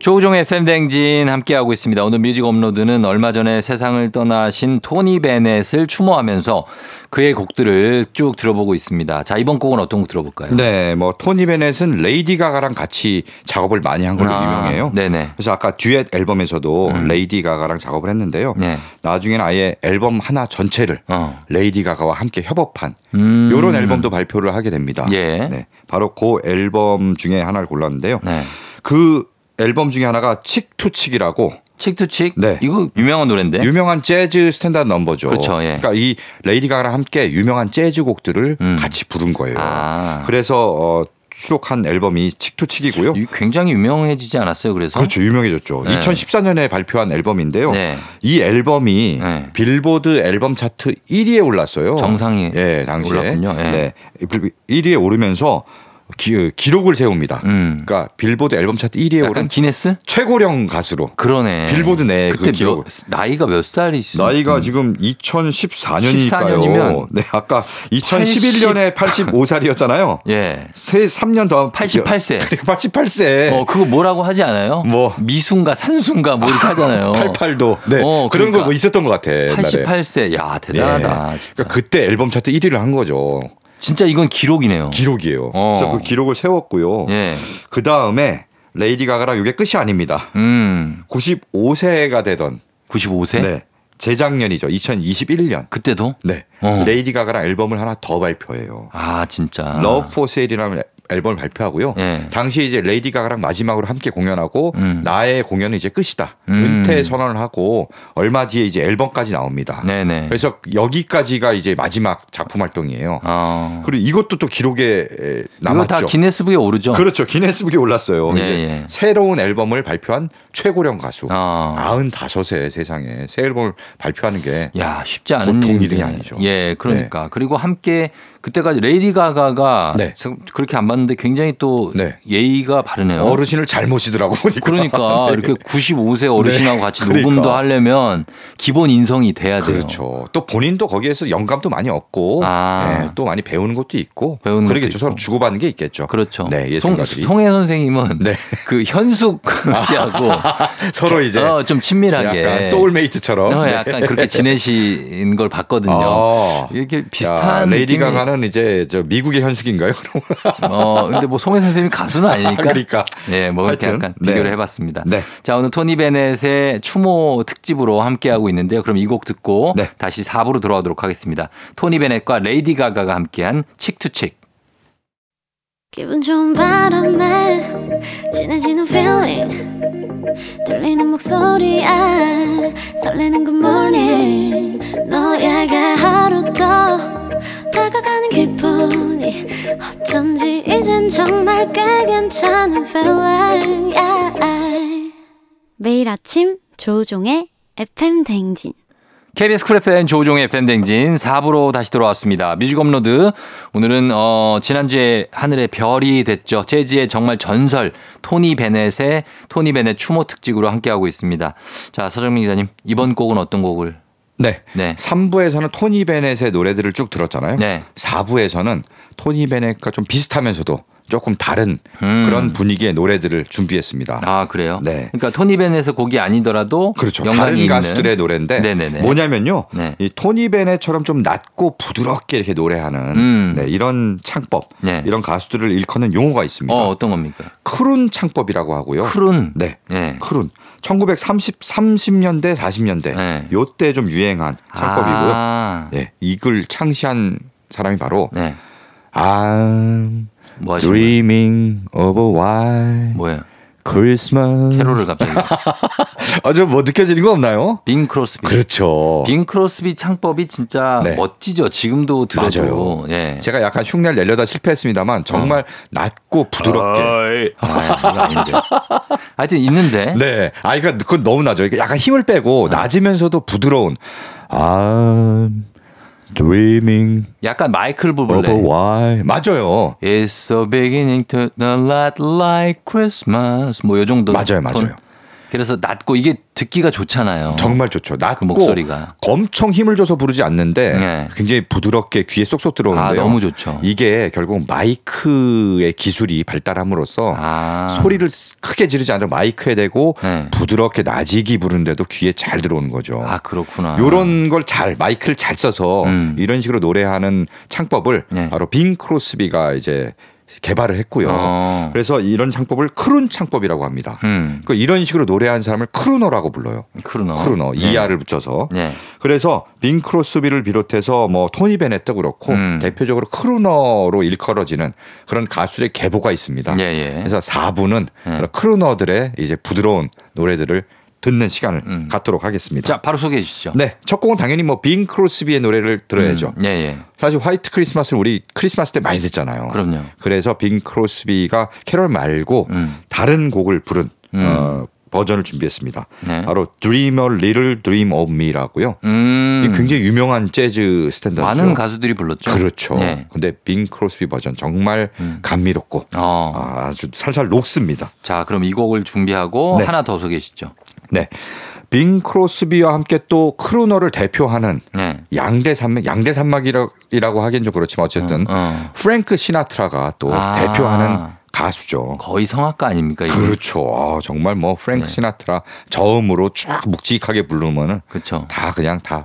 S2: 조우종의 FM 대행진 함께하고 있습니다. 오늘 뮤직 업로드는 얼마 전에 세상을 떠나신 토니 베넷을 추모하면서 그의 곡들을 쭉 들어보고 있습니다. 자, 이번 곡은 어떤 곡 들어볼까요?
S3: 네, 뭐 토니 베넷은 레이디 가가랑 같이 작업을 많이 한 걸로
S2: 아,
S3: 유명해요.
S2: 네네.
S3: 그래서 아까 듀엣 앨범에서도
S2: 음.
S3: 레이디 가가랑 작업을 했는데요.
S2: 네.
S3: 나중에는 아예 앨범 하나 전체를
S2: 어.
S3: 레이디 가가와 함께 협업한
S2: 음.
S3: 이런 앨범도 발표를 하게 됩니다.
S2: 예.
S3: 네, 바로 그 앨범 중에 하나를 골랐는데요.
S2: 네.
S3: 그 앨범 중에 하나가 칙투칙이라고
S2: 칙투칙?
S3: 네.
S2: 이거 유명한 노래인데?
S3: 유명한 재즈 스탠다드 넘버죠.
S2: 네. 그렇죠, 예.
S3: 그러니까 이 레이디 가가랑 함께 유명한 재즈 곡들을
S2: 음.
S3: 같이 부른 거예요.
S2: 아.
S3: 그래서 어, 수록한 앨범이 Cheek to Cheek이고요.
S2: 이 굉장히 유명해지지 않았어요, 그래서?
S3: 그렇죠. 유명해졌죠.
S2: 네.
S3: 2014년에 발표한 앨범인데요.
S2: 네.
S3: 이 앨범이
S2: 네.
S3: 빌보드 앨범 차트 1위에 올랐어요.
S2: 정상에
S3: 예, 당시에.
S2: 올랐군요. 예.
S3: 네. 1위에 오르면서 기, 기록을 세웁니다.
S2: 음.
S3: 그러니까 빌보드 앨범 차트 1위에
S2: 약간
S3: 오른
S2: 기네스?
S3: 최고령 가수로
S2: 그러네.
S3: 빌보드 내에
S2: 그때
S3: 그.
S2: 몇, 나이가 몇 살이시?
S3: 나이가 지금 2014년이니까요.
S2: 14 년이면
S3: 네, 아까 2011년에 85살이었잖아요.
S2: 예.
S3: 세 3년 더
S2: 88세.
S3: 88세.
S2: 어, 그거 뭐라고 하지 않아요?
S3: 뭐.
S2: 미순가 산순가 뭐 이렇게 하잖아요.
S3: 88도. 네.
S2: 어,
S3: 그런
S2: 그러니까.
S3: 거뭐 있었던 것 같아. 옛날에.
S2: 88세. 야, 대단하다.
S3: 네. 그러니까 그때 앨범 차트 1위를 한 거죠.
S2: 진짜 이건 기록이네요.
S3: 기록이에요.
S2: 어.
S3: 그래서 그 기록을 세웠고요.
S2: 예.
S3: 그 다음에 레이디 가가랑 이게 끝이 아닙니다.
S2: 음.
S3: 95세가 되던
S2: 95세?
S3: 네. 재작년이죠. 2021년.
S2: 그때도?
S3: 네.
S2: 어.
S3: 레이디 가가랑 앨범을 하나 더 발표해요.
S2: 아, 진짜.
S3: Love for Sale이라는 앨범을 발표하고요.
S2: 예.
S3: 당시에 이제 레이디 가가랑 마지막으로 함께 공연하고
S2: 음.
S3: 나의 공연은 이제 끝이다.
S2: 음.
S3: 은퇴 선언을 하고 얼마 뒤에 이제 앨범까지 나옵니다.
S2: 네네.
S3: 그래서 여기까지가 이제 마지막 작품 활동이에요.
S2: 어.
S3: 그리고 이것도 또 기록에 에,
S2: 이거
S3: 남았죠.
S2: 다 기네스북에 오르죠?
S3: 그렇죠. 기네스북에 올랐어요.
S2: 예,
S3: 이게
S2: 예.
S3: 새로운 앨범을 발표한 최고령 가수.
S2: 어.
S3: 95세 세상에 새 앨범을 발표하는 게
S2: 야, 쉽지 않은
S3: 보통. 일이 아니죠.
S2: 예, 그러니까. 그리고 함께 그때까지 레이디 가가가
S3: 네.
S2: 그렇게 안 봤는데 굉장히 또
S3: 네.
S2: 예의가 바르네요.
S3: 어르신을 잘 모시더라고 보니까.
S2: 그러니까
S3: 네.
S2: 이렇게 95세 어르신하고
S3: 네.
S2: 같이
S3: 그러니까.
S2: 녹음도 하려면 기본 인성이 돼야 돼요.
S3: 그렇죠. 또 본인도 거기에서 영감도 많이 얻고
S2: 아.
S3: 네, 또 많이 배우는 것도 있고
S2: 배우는
S3: 그러겠죠. 서로. 주고받는 게 있겠죠.
S2: 그렇죠.
S3: 네, 예술가들이
S2: 송혜 선생님은
S3: 네.
S2: 그 현숙 씨하고
S3: 서로 이제
S2: 어, 좀 친밀하게
S3: 약간 소울메이트처럼
S2: 어,
S3: 네.
S2: 약간 그렇게 지내신 걸 봤거든요.
S3: 아.
S2: 이렇게
S3: 야,
S2: 비슷한
S3: 레이디 가가는 이제 저 미국의 현숙인가요?
S2: 어, 근데 뭐 송혜 선생님이 가수는 아니니까.
S3: 그러니까.
S2: 예, 뭐 이렇게
S3: 하여튼,
S2: 약간 비교를
S3: 네.
S2: 해봤습니다.
S3: 네.
S2: 자, 오늘 토니 베넷의 추모 특집으로 함께하고 있는데요. 그럼 이 곡 듣고
S3: 네.
S2: 다시 4부로 돌아오도록 하겠습니다. 토니 베넷과 레이디 가가가 함께한 칙투칙.
S4: 기분 좋은 바람에 진해지는 feeling 들리는 목소리에 설레는 good morning 너에게 기분이 어쩐지 이젠 정말 꽤 괜찮은 feeling yeah. 매일 아침 조우종의 FM 대행진
S2: KBS 쿨 FM 조우종의 FM 대행진 4부로 다시 돌아왔습니다. 뮤직 업로드. 오늘은, 어, 지난주에 하늘의 별이 됐죠. 재즈의 정말 전설, 토니 베넷의 토니 베넷 추모 특집으로 함께하고 있습니다. 자, 서정민 기자님, 이번 곡은 어떤 곡을?
S3: 네.
S2: 네.
S3: 3부에서는 토니 베넷의 노래들을 쭉 들었잖아요.
S2: 네.
S3: 4부에서는 토니 베넷과 좀 비슷하면서도 조금 다른
S2: 음.
S3: 그런 분위기의 노래들을 준비했습니다.
S2: 아, 그래요?
S3: 네.
S2: 그러니까 토니 베넷의 곡이 아니더라도
S3: 그렇죠. 다른
S2: 있는.
S3: 가수들의 노래인데
S2: 네네네.
S3: 뭐냐면요.
S2: 네.
S3: 이 토니 베넷처럼 좀 낮고 부드럽게 이렇게 노래하는
S2: 음.
S3: 네, 이런 창법,
S2: 네.
S3: 이런 가수들을 일컫는 용어가 있습니다.
S2: 어, 어떤 겁니까?
S3: 크룬 창법이라고 하고요.
S2: 크룬.
S3: 네.
S2: 예.
S3: 크룬. 1930, 30년대, 40년대
S2: 네.
S3: 요때 좀 유행한 창법이고요.
S2: 아,
S3: 네. 이걸 창시한 사람이 바로
S2: 네.
S3: I'm
S2: 뭐
S3: dreaming of a white
S2: 뭐예요?
S3: 크리스마스.
S2: 캐롤을 갑자기.
S3: 아주 뭐 느껴지는 거 없나요?
S2: 빙 크로스비.
S3: 그렇죠.
S2: 빙 크로스비 창법이 진짜
S3: 네.
S2: 멋지죠. 지금도 들어도.
S3: 맞아요.
S2: 예.
S3: 제가 약간 흉내를 내려다 실패했습니다만 정말 낮고 부드럽게.
S2: 아, 아닌데. 하여튼 있는데.
S3: 네. 아, 이거 그건 너무 낮아요. 약간 힘을 빼고 낮으면서도 부드러운. I'm dreaming
S2: 약간 마이클
S3: a
S2: 부블레.
S3: while. 맞아요.
S2: It's so beginning to not like Christmas. 뭐 요 정도.
S3: 맞아요,
S2: 톤.
S3: 맞아요.
S2: 그래서 낮고 이게 듣기가 좋잖아요.
S3: 정말 좋죠. 낮고
S2: 그 목소리가.
S3: 엄청 힘을 줘서 부르지 않는데
S2: 네.
S3: 굉장히 부드럽게 귀에 쏙쏙 들어오는데요.
S2: 아, 너무 좋죠.
S3: 이게 결국 마이크의 기술이 발달함으로써
S2: 아.
S3: 소리를 크게 지르지 않고 마이크에 대고
S2: 네.
S3: 부드럽게 나직이 부르는데도 귀에 잘 들어오는 거죠.
S2: 아, 그렇구나.
S3: 요런 걸 잘 마이크를 잘 써서
S2: 음.
S3: 이런 식으로 노래하는 창법을
S2: 네.
S3: 바로 빙 크로스비가 이제 개발을 했고요.
S2: 어.
S3: 그래서 이런 창법을 croon 창법이라고 합니다.
S2: 음.
S3: 그 이런 식으로 노래하는 사람을 crooner라고 불러요. Crooner. Crooner
S2: 네.
S3: er을 붙여서.
S2: 네.
S3: 그래서 빙 크로스비를 비롯해서 뭐 토니 베넷도 그렇고
S2: 음.
S3: 대표적으로 crooner로 일컬어지는 그런 가수의 계보가 있습니다.
S2: 예, 예.
S3: 그래서 4부는
S2: 예.
S3: crooner들의 이제 부드러운 노래들을 듣는 시간을
S2: 음.
S3: 갖도록 하겠습니다.
S2: 자, 바로 소개해 주시죠.
S3: 네, 첫 곡은 당연히 뭐 빙 크로스비의 노래를 들어야죠.
S2: 음, 예, 예.
S3: 사실 White Christmas를 우리 크리스마스 때 많이 듣잖아요.
S2: 그럼요.
S3: 그래서 빙 크로스비가 캐롤 말고
S2: 음.
S3: 다른 곡을 부른
S2: 음.
S3: 어, 버전을 준비했습니다.
S2: 네.
S3: 바로 Dream a Little Dream of Me라고요.
S2: 음.
S3: 굉장히 유명한 재즈 스탠다드죠.
S2: 많은 가수들이 불렀죠.
S3: 그렇죠.
S2: 네.
S3: 근데 빙 크로스비 버전 정말 감미롭고
S2: 어.
S3: 아주 살살 녹습니다.
S2: 자, 그럼 이 곡을 준비하고
S3: 네.
S2: 하나 더 소개해 주시죠.
S3: 네. 빙 크로스비와 함께 또 crooner를 대표하는
S2: 네.
S3: 양대 산맥, 양대 산맥이라고 하기엔 좀 그렇지만 어쨌든
S2: 어.
S3: 프랭크 시나트라가 또
S2: 아.
S3: 대표하는 가수죠.
S2: 거의 성악가 아닙니까? 이거?
S3: 그렇죠. 아, 정말 뭐 프랭크
S2: 네.
S3: 시나트라 저음으로 쫙 묵직하게 부르면은
S2: 그렇죠.
S3: 다 그냥 다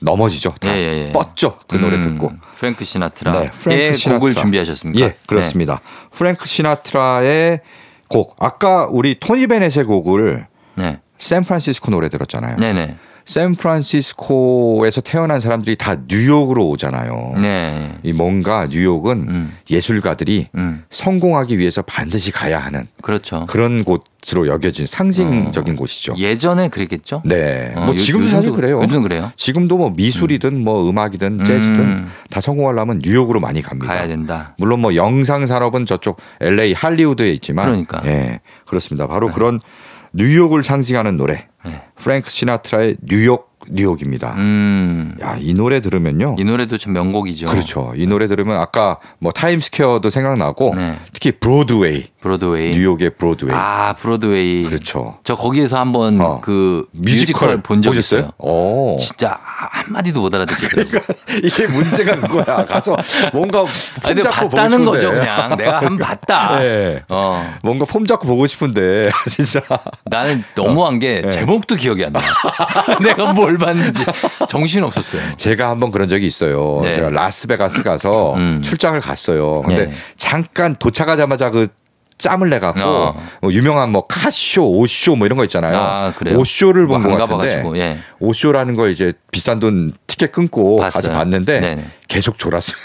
S3: 넘어지죠. 다
S2: 예, 예, 예.
S3: 뻗죠. 그 노래
S2: 음,
S3: 듣고.
S2: 프랭크 시나트라의
S3: 네, 프랭크 시나트라.
S2: 곡을 준비하셨습니까?
S3: 예, 그렇습니다. 프랭크 시나트라의 곡. 아까 우리 토니 베넷의 곡을
S2: 네.
S3: 샌프란시스코 노래 들었잖아요.
S2: 네, 네.
S3: 샌프란시스코에서 태어난 사람들이 다 뉴욕으로 오잖아요.
S2: 네.
S3: 이 뭔가 뉴욕은
S2: 음.
S3: 예술가들이
S2: 음.
S3: 성공하기 위해서 반드시 가야 하는
S2: 그렇죠.
S3: 그런 곳으로 여겨진 상징적인 곳이죠.
S2: 예전에 그랬겠죠?
S3: 네.
S2: 어,
S3: 뭐
S2: 요-
S3: 지금도 사실
S2: 요즘도-
S3: 그래요.
S2: 요즘도 그래요.
S3: 지금도 뭐 미술이든 뭐 음악이든 재즈든
S2: 음.
S3: 다 성공하려면 뉴욕으로 많이 갑니다.
S2: 가야 된다.
S3: 물론 뭐 영상 산업은 저쪽 LA 할리우드에 있지만
S2: 그러니까.
S3: 예. 그렇습니다. 바로 그런 뉴욕을 상징하는 노래.
S2: 네.
S3: 프랭크 시나트라의 뉴욕 뉴욕입니다.
S2: 음.
S3: 야, 이 노래 들으면요.
S2: 이 노래도 참 명곡이죠.
S3: 그렇죠. 이 노래 들으면 아까 뭐 타임스퀘어도 생각나고
S2: 네.
S3: 특히 브로드웨이,
S2: 브로드웨이.
S3: 뉴욕의 브로드웨이.
S2: 아, 브로드웨이.
S3: 그렇죠.
S2: 저 거기에서 한번
S3: 어.
S2: 그 뮤지컬, 본 적? 있어요.
S3: 어.
S2: 진짜 한마디도 못 알아듣겠더라고요.
S3: 이게 문제가 그거야. 가서 뭔가
S2: 아니,
S3: 잡고
S2: 봤다는
S3: 싶은데.
S2: 거죠, 그냥. 내가 한번 봤다.
S3: 예.
S2: 어.
S3: 뭔가 폼 잡고 보고 싶은데 진짜
S2: 나는 너무한 게
S3: 네.
S2: 제목도 기억이 안 나. 내가 뭘 봤는지 정신 없었어요.
S3: 제가 한번 그런 적이 있어요.
S2: 네.
S3: 제가 라스베가스 가서
S2: 음.
S3: 출장을 갔어요. 근데
S2: 네.
S3: 잠깐 도착하자마자 그 짬을 내 갖고
S2: 어.
S3: 뭐 유명한 뭐 카쇼, 오쇼 뭐 이런 거 있잖아요.
S2: 아?
S3: 오쇼를 본뭐것 같은데
S2: 가봐가지고, 예.
S3: 오쇼라는 걸 이제 비싼 돈 티켓 끊고
S2: 봤어요.
S3: 가서 봤는데
S2: 네네.
S3: 계속 졸았어요.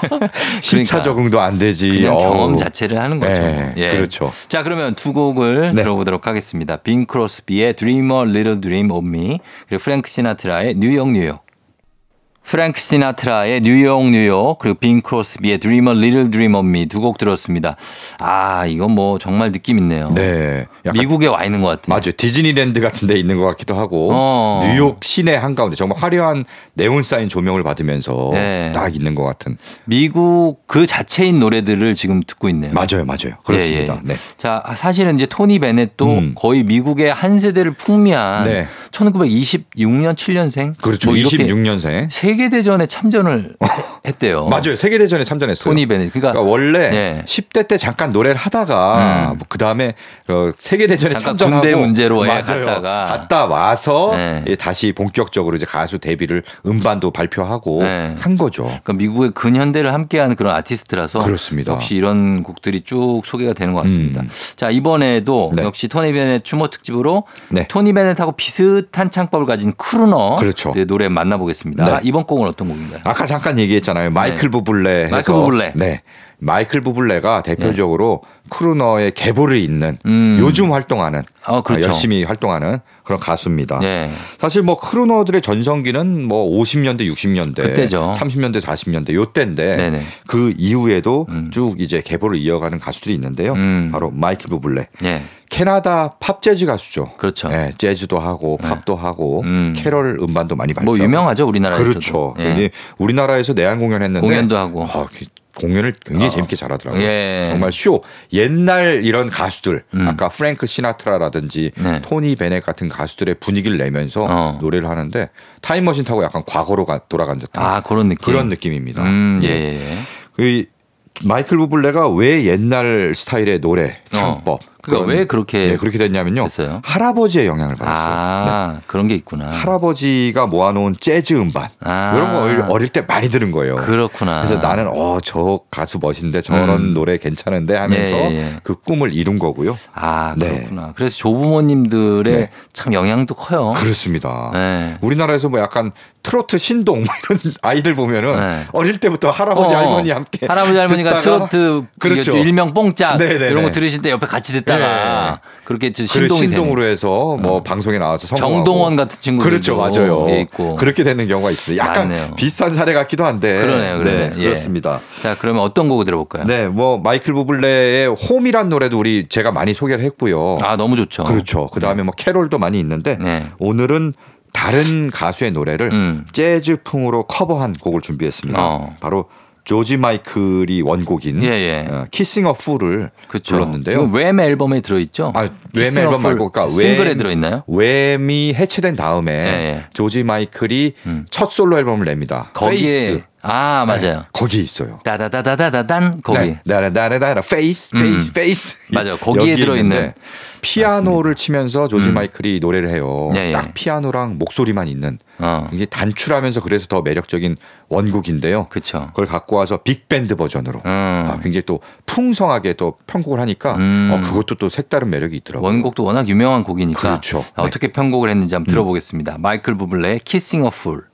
S3: 시차
S2: 그러니까.
S3: 적응도 안 되지.
S2: 그냥
S3: 어우.
S2: 경험 자체를 하는 거죠.
S3: 네,
S2: 예.
S3: 그렇죠.
S2: 자, 그러면 두 곡을
S3: 네.
S2: 들어보도록 하겠습니다. 빙 크로스비의 Dream a Little Dream of Me 그리고 프랭크 시나트라의 뉴욕 뉴욕. 프랭크 시나트라의 뉴욕 뉴욕 그리고 빙 크로스비의 Little Dream of Me 두곡 들었습니다. 아, 이건 뭐 정말 느낌 있네요.
S3: 네.
S2: 미국에 와 있는 것 같아요.
S3: 맞아요. 디즈니랜드 같은 데 있는 것 같기도 하고
S2: 어.
S3: 뉴욕 시내 한가운데 정말 화려한 네온 사인 조명을 받으면서
S2: 네.
S3: 딱 있는 것 같은.
S2: 미국 그 자체인 노래들을 지금 듣고 있네요.
S3: 맞아요, 맞아요. 그렇습니다.
S2: 예, 예.
S3: 네.
S2: 자, 사실은 이제 토니 베넷도
S3: 음.
S2: 거의 미국의 한 세대를 풍미한
S3: 네.
S2: 1926년 7년생
S3: 그렇죠.
S2: 뭐 이렇게
S3: 26년생.
S2: 세계 대전에 참전을 했대요.
S3: 맞아요. 세계 대전에 참전했어요.
S2: 토니 베넷. 그러니까,
S3: 그러니까 원래
S2: 네.
S3: 10대 때 잠깐 노래를 하다가
S2: 음.
S3: 뭐 그다음에 어, 세계 대전에
S2: 잠깐
S3: 참전하고
S2: 군대 문제로 예,
S3: 맞아요.
S2: 갔다가.
S3: 갔다 와서
S2: 네.
S3: 예, 다시 본격적으로 이제 가수 데뷔를 음반도 발표하고
S2: 네.
S3: 한 거죠.
S2: 그러니까 미국의 근현대를 함께하는 그런 아티스트라서
S3: 그렇습니다.
S2: 역시 이런 곡들이 쭉 소개가 되는 것 같습니다.
S3: 음.
S2: 자 이번에도
S3: 네.
S2: 역시 토니 베넷 추모 특집으로
S3: 네.
S2: 토니 베넷하고 비슷 한 창법을 가진 crooner
S3: 그렇죠.
S2: 네, 노래 만나보겠습니다.
S3: 네.
S2: 아, 이번 곡은 어떤 곡인가요?
S3: 아까 잠깐 얘기했잖아요. 마이클 부블레. 해서
S2: 마이클 부블레.
S3: 네. 마이클 부블레가 대표적으로 crooner의 계보를 잇는
S2: 예. 음.
S3: 요즘 활동하는
S2: 어, 그렇죠.
S3: 어, 열심히 활동하는 그런 가수입니다.
S2: 예.
S3: 사실 뭐 crooner들의 전성기는 뭐 50년대, 60년대,
S2: 그때죠.
S3: 30년대, 40년대 요때인데
S2: 네네.
S3: 그 이후에도
S2: 음.
S3: 쭉 이제 계보를 이어가는 가수들이 있는데요.
S2: 음.
S3: 바로 마이클 부블레.
S2: 예.
S3: 캐나다 팝 재즈 가수죠.
S2: 그렇죠.
S3: 예, 재즈도 하고 팝도 하고
S2: 음.
S3: 캐럴 음반도 많이 발표.
S2: 뭐 유명하죠 우리나라에서도.
S3: 그렇죠.
S2: 예.
S3: 우리나라에서 내한 공연했는데
S2: 공연도 하고.
S3: 아, 그 공연을 굉장히 재밌게 잘하더라고요.
S2: 예.
S3: 정말 쇼. 옛날 이런 가수들,
S2: 음.
S3: 아까 프랭크 시나트라라든지
S2: 네.
S3: 토니 베넷 같은 가수들의 분위기를 내면서
S2: 어.
S3: 노래를 하는데 타임머신 타고 약간 과거로 가, 돌아간 듯한
S2: 아 그런 느낌.
S3: 그런 느낌입니다.
S2: 음, 예.
S3: 예.
S2: 예. 예.
S3: 이 마이클 부블레가 왜 옛날 스타일의 노래 창법
S2: 그러니까 왜 그렇게
S3: 예, 그렇게 됐냐면요.
S2: 됐어요?
S3: 할아버지의 영향을 받았어요. 네.
S2: 아 그런 게 있구나.
S3: 할아버지가 모아놓은 재즈 음반
S2: 아.
S3: 이런 거 어릴, 어릴 때 많이 들은 거예요.
S2: 그렇구나.
S3: 그래서 나는 어 저 가수 멋인데 저런
S2: 음.
S3: 노래 괜찮은데 하면서
S2: 예, 예.
S3: 그 꿈을 이룬 거고요.
S2: 아
S3: 네.
S2: 그렇구나. 그래서 조부모님들의
S3: 네.
S2: 참 영향도 커요.
S3: 그렇습니다.
S2: 네.
S3: 우리나라에서 뭐 약간 트로트 신동 뭐 이런 아이들 보면은
S2: 네.
S3: 어릴 때부터 할아버지
S2: 어,
S3: 할머니 함께
S2: 할아버지 할머니가 트로트
S3: 그렇죠.
S2: 이게 일명 뽕짝
S3: 네네네.
S2: 이런 거 들으실 때 옆에 같이 듣다가 그렇게 좀
S3: 그래
S2: 신동이
S3: 신동으로
S2: 되는.
S3: 해서 뭐 방송에 나와서 성공하고.
S2: 정동원 같은 친구들도
S3: 그렇죠 맞아요
S2: 예, 있고.
S3: 그렇게 되는 경우가 있습니다 약간
S2: 맞네요.
S3: 비슷한 사례 같기도 한데
S2: 그러네요, 그러네요.
S3: 네,
S2: 예.
S3: 그렇습니다
S2: 자 그러면 어떤 곡을 들어볼까요?
S3: 네뭐 마이클 부블레의 홈이란 노래도 우리 제가 많이 소개를 했고요
S2: 아 너무 좋죠.
S3: 그렇죠 그 다음에 뭐 캐롤도 많이 있는데
S2: 네.
S3: 오늘은 다른 가수의 노래를
S2: 음.
S3: 재즈풍으로 커버한 곡을 준비했습니다
S2: 어.
S3: 바로 조지 마이클이 원곡인
S2: 예, 예.
S3: 어, Kissing a Fool을
S2: 그렇죠.
S3: 불렀는데요
S2: Wham 앨범에 들어있죠?
S3: 아,
S2: Wham
S3: 앨범 말고 그러니까
S2: 싱글에
S3: Wham-
S2: 들어있나요?
S3: Wham이 해체된 다음에
S2: 예, 예.
S3: 조지 마이클이
S2: 음.
S3: 첫 솔로 앨범을 냅니다.
S2: 거기에
S3: Faith.
S2: 아 맞아요.
S3: 네, 거기 있어요.
S2: 따다다다다단 거기.
S3: 네, 나라나라나라 Faith
S2: 음.
S3: 페이스 Faith.
S2: 맞아요. 거기에 들어있는.
S3: 피아노를 치면서 조지
S2: 음.
S3: 마이클이 노래를 해요.
S2: 예, 예.
S3: 딱 피아노랑 목소리만 있는
S2: 어.
S3: 이게 단출하면서 그래서 더 매력적인 원곡인데요.
S2: 그쵸.
S3: 그걸 갖고 와서 빅밴드 버전으로
S2: 음.
S3: 아, 굉장히 또 풍성하게 또 편곡을 하니까
S2: 음.
S3: 어, 그것도 또 색다른 매력이 있더라고요.
S2: 원곡도 워낙 유명한 곡이니까
S3: 그렇죠.
S2: 아, 어떻게 편곡을 했는지 한번 들어보겠습니다. 마이클 부블레의 Kissing a Fool.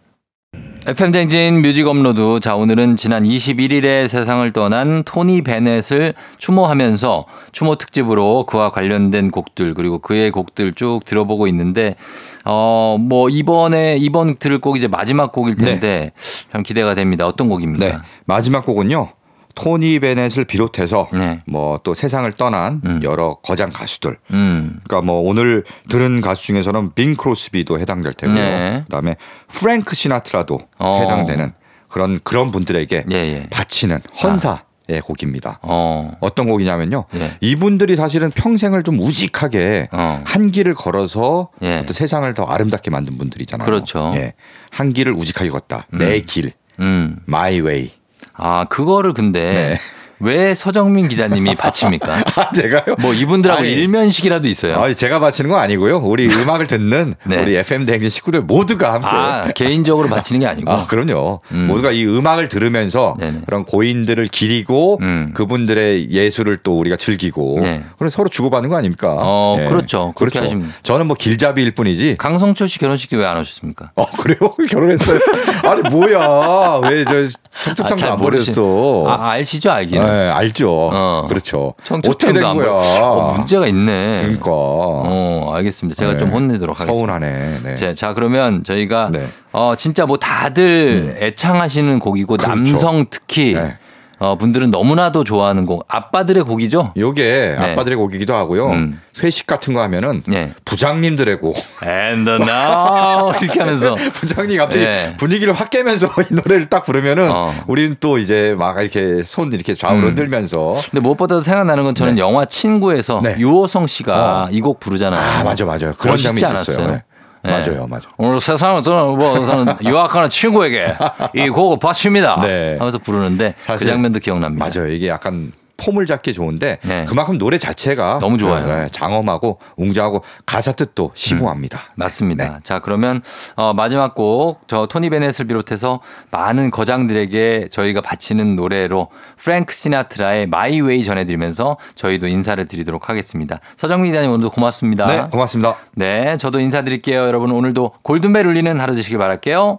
S2: FM 대행진 뮤직 업로드. 자, 오늘은 지난 21일에 세상을 떠난 토니 베넷을 추모하면서 추모 특집으로 그와 관련된 곡들 그리고 그의 곡들 쭉 들어보고 있는데 어, 뭐 이번에 이번 들을 곡이 이제 마지막 곡일 텐데 참 기대가 됩니다. 어떤 곡입니까?
S3: 네. 마지막 곡은요. 토니 베넷을 비롯해서
S2: 네.
S3: 뭐또 세상을 떠난
S2: 음.
S3: 여러 거장 가수들.
S2: 음.
S3: 그러니까 뭐 오늘 들은 가수 중에서는 빈 크로스비도 해당될 테고요.
S2: 네.
S3: 그다음에 프랭크 시나트라도
S2: 어.
S3: 해당되는 그런 그런 분들에게
S2: 예, 예.
S3: 바치는 헌사의 곡입니다.
S2: 어.
S3: 어떤 곡이냐면요.
S2: 예.
S3: 이분들이 사실은 평생을 좀 우직하게
S2: 어.
S3: 한 길을 걸어서
S2: 예.
S3: 또 세상을 더 아름답게 만든 분들이잖아요.
S2: 그렇죠.
S3: 예. 한 길을 우직하게 걷다. 내 길,
S2: 음.
S3: My Way.
S2: 아, 그거를 근데
S3: 네.
S2: 왜 서정민 기자님이 바칩니까?
S3: 아, 제가요?
S2: 뭐 이분들하고
S3: 아니,
S2: 일면식이라도 있어요.
S3: 아니, 제가 바치는 건 아니고요. 우리 음악을 듣는
S2: 네.
S3: 우리 FM 대행진 식구들 모두가 함께.
S2: 아, 개인적으로 바치는 게 아니고.
S3: 아, 그럼요.
S2: 음.
S3: 모두가 이 음악을 들으면서
S2: 네네.
S3: 그런 고인들을 기리고
S2: 음.
S3: 그분들의 예술을 또 우리가 즐기고
S2: 네.
S3: 그럼 서로 주고받는 거 아닙니까?
S2: 어, 그렇죠. 그렇게 하시면-
S3: 저는 뭐 길잡이일 뿐이지.
S2: 강성철 씨 결혼식에 왜 안 오셨습니까?
S3: 어, 그래요? 결혼했어요? 아니, 뭐야. 왜 저 청첩장도 잘안 보냈어?
S2: 아, 아시죠, 알기는.
S3: 네, 알죠.
S2: 어.
S3: 그렇죠. 어떻게 된 거야?
S2: 어, 문제가 있네.
S3: 그러니까.
S2: 어, 알겠습니다. 제가
S3: 네.
S2: 좀 혼내도록 하겠습니다.
S3: 서운하네. 네.
S2: 자, 자, 그러면 저희가
S3: 네.
S2: 어 진짜 뭐 다들 애창하시는 곡이고
S3: 그렇죠.
S2: 남성 특히
S3: 네.
S2: 어 분들은 너무나도 좋아하는 곡 아빠들의 곡이죠.
S3: 요게
S2: 네.
S3: 아빠들의 곡이기도 하고요.
S2: 음.
S3: 회식 같은 거 하면은
S2: 네.
S3: 부장님들의 곡.
S2: And now 이렇게 하면서
S3: 부장님 갑자기
S2: 네.
S3: 분위기를 확 깨면서 이 노래를 딱 부르면은
S2: 어.
S3: 우리는 또 이제 막 이렇게 손 이렇게 좌우로
S2: 음.
S3: 흔들면서
S2: 근데 무엇보다도 생각나는 건 저는
S3: 네.
S2: 영화 친구에서
S3: 네.
S2: 유호성 씨가
S3: 어.
S2: 이곡 부르잖아요.
S3: 아 맞아 맞아요 그런 장면이 있었어요. 네.
S2: 네.
S3: 맞아요 맞아.
S2: 오늘 세상을 저는 뭐 저는 유학하는 친구에게 이 곡을 바칩니다.
S3: 네.
S2: 하면서 부르는데 그 장면도 기억납니다.
S3: 맞아요 이게 약간 폼을 잡기 좋은데
S2: 네.
S3: 그만큼 노래 자체가
S2: 너무 좋아요.
S3: 네, 장엄하고 웅장하고 가사 뜻도 심오합니다.
S2: 맞습니다.
S3: 네.
S2: 자, 그러면 어, 마지막 곡 저 토니 베넷을 비롯해서 많은 거장들에게 저희가 바치는 노래로 프랭크 시나트라의 My Way 전해드리면서 저희도 인사를 드리도록 하겠습니다. 서정민 기자님 오늘도 고맙습니다.
S3: 네 고맙습니다.
S2: 네, 저도 인사드릴게요. 여러분 오늘도 골든벨 울리는 하루 되시길 바랄게요.